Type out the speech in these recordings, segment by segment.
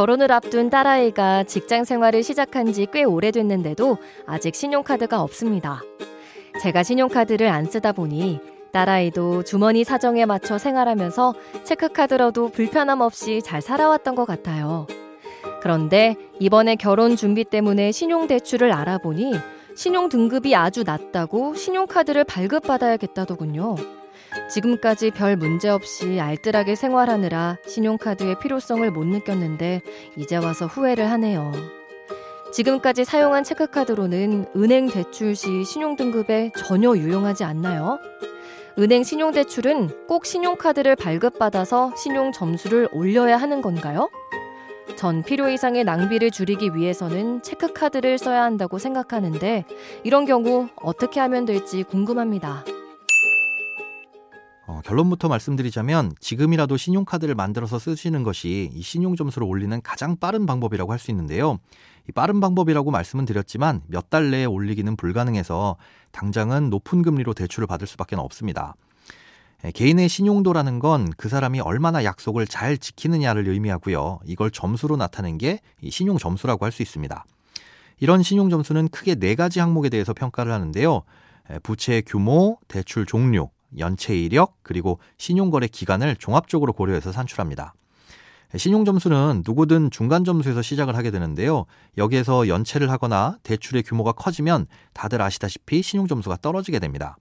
결혼을 앞둔 딸아이가 직장 생활을 시작한 지 꽤 오래됐는데도 아직 신용카드가 없습니다. 제가 신용카드를 안 쓰다 보니 딸아이도 주머니 사정에 맞춰 생활하면서 체크카드로도 불편함 없이 잘 살아왔던 것 같아요. 그런데 이번에 결혼 준비 때문에 신용대출을 알아보니 신용 등급이 아주 낮다고 신용카드를 발급받아야겠다더군요. 지금까지 별 문제 없이 알뜰하게 생활하느라 신용카드의 필요성을 못 느꼈는데 이제 와서 후회를 하네요. 지금까지 사용한 체크카드로는 은행 대출 시 신용등급에 전혀 유용하지 않나요? 은행 신용대출은 꼭 신용카드를 발급받아서 신용 점수를 올려야 하는 건가요? 전 필요 이상의 낭비를 줄이기 위해서는 체크카드를 써야 한다고 생각하는데 이런 경우 어떻게 하면 될지 궁금합니다. 어, 결론부터 말씀드리자면 지금이라도 신용카드를 만들어서 쓰시는 것이 이 신용 점수를 올리는 가장 빠른 방법이라고 할 수 있는데요. 이 빠른 방법이라고 말씀은 드렸지만 몇 달 내에 올리기는 불가능해서 당장은 높은 금리로 대출을 받을 수밖에 없습니다. 예, 개인의 신용도라는 건 그 사람이 얼마나 약속을 잘 지키느냐를 의미하고요. 이걸 점수로 나타낸 게 신용 점수라고 할 수 있습니다. 이런 신용 점수는 크게 네 가지 항목에 대해서 평가를 하는데요. 예, 부채 규모, 대출 종류, 연체 이력, 그리고 신용거래 기간을 종합적으로 고려해서 산출합니다. 예, 신용 점수는 누구든 중간 점수에서 시작을 하게 되는데요. 여기에서 연체를 하거나 대출의 규모가 커지면 다들 아시다시피 신용 점수가 떨어지게 됩니다.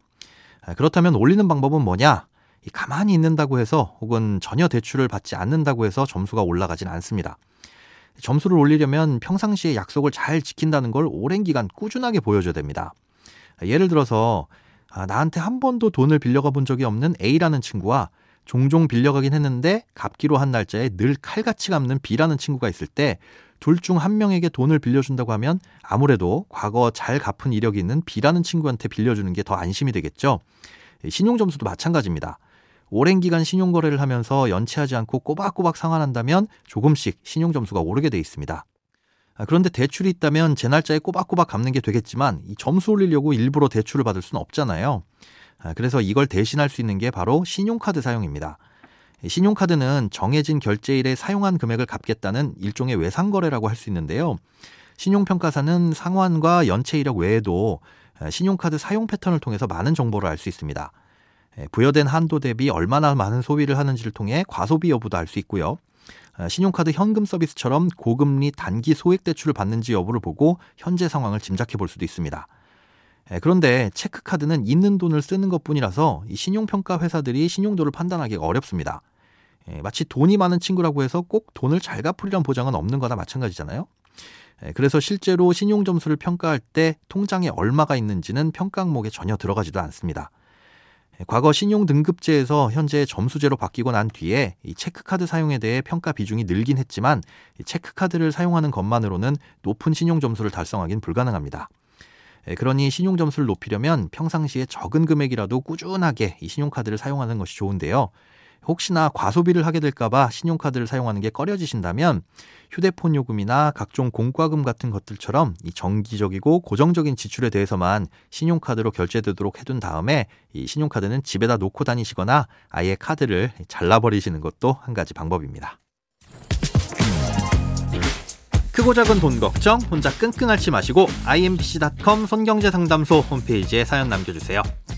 그렇다면 올리는 방법은 뭐냐? 가만히 있는다고 해서 혹은 전혀 대출을 받지 않는다고 해서 점수가 올라가진 않습니다. 점수를 올리려면 평상시에 약속을 잘 지킨다는 걸 오랜 기간 꾸준하게 보여줘야 됩니다. 예를 들어서 아, 나한테 한 번도 돈을 빌려가 본 적이 없는 A라는 친구와 종종 빌려가긴 했는데 갚기로 한 날짜에 늘 칼같이 갚는 B라는 친구가 있을 때 둘 중 한 명에게 돈을 빌려준다고 하면 아무래도 과거 잘 갚은 이력이 있는 B라는 친구한테 빌려주는 게 더 안심이 되겠죠. 신용점수도 마찬가지입니다. 오랜 기간 신용거래를 하면서 연체하지 않고 꼬박꼬박 상환한다면 조금씩 신용점수가 오르게 돼 있습니다. 아, 그런데 대출이 있다면 제 날짜에 꼬박꼬박 갚는 게 되겠지만 이 점수 올리려고 일부러 대출을 받을 수는 없잖아요. 아, 그래서 이걸 대신할 수 있는 게 바로 신용카드 사용입니다. 신용카드는 정해진 결제일에 사용한 금액을 갚겠다는 일종의 외상거래라고 할 수 있는데요. 신용평가사는 상환과 연체 이력 외에도 아, 신용카드 사용 패턴을 통해서 많은 정보를 알 수 있습니다. 예, 부여된 한도 대비 얼마나 많은 소비를 하는지를 통해 과소비 여부도 알 수 있고요. 아, 신용카드 현금 서비스처럼 고금리 단기 소액 대출을 받는지 여부를 보고 현재 상황을 짐작해 볼 수도 있습니다. 예, 그런데 체크카드는 있는 돈을 쓰는 것 뿐이라서 신용평가 회사들이 신용도를 판단하기가 어렵습니다. 예, 마치 돈이 많은 친구라고 해서 꼭 돈을 잘 갚으리란 보장은 없는 거나 마찬가지잖아요. 그래서 실제로 신용 점수를 평가할 때 통장에 얼마가 있는지는 평가 항목에 전혀 들어가지도 않습니다. 과거 신용 등급제에서 현재 점수제로 바뀌고 난 뒤에 이 체크카드 사용에 대해 평가 비중이 늘긴 했지만 체크카드를 사용하는 것만으로는 높은 신용 점수를 달성하기는 불가능합니다. 그러니 신용 점수를 높이려면 평상시에 적은 금액이라도 꾸준하게 이 신용카드를 사용하는 것이 좋은데요. 혹시나 과소비를 하게 될까봐 신용카드를 사용하는 게 꺼려지신다면 휴대폰 요금이나 각종 공과금 같은 것들처럼 이 정기적이고 고정적인 지출에 대해서만 신용카드로 결제되도록 해둔 다음에 이 신용카드는 집에다 놓고 다니시거나 아예 카드를 잘라버리시는 것도 한 가지 방법입니다. 크고 작은 돈 걱정 혼자 끙끙 앓지 마시고 imbc.com 손경제상담소 홈페이지에 사연 남겨주세요.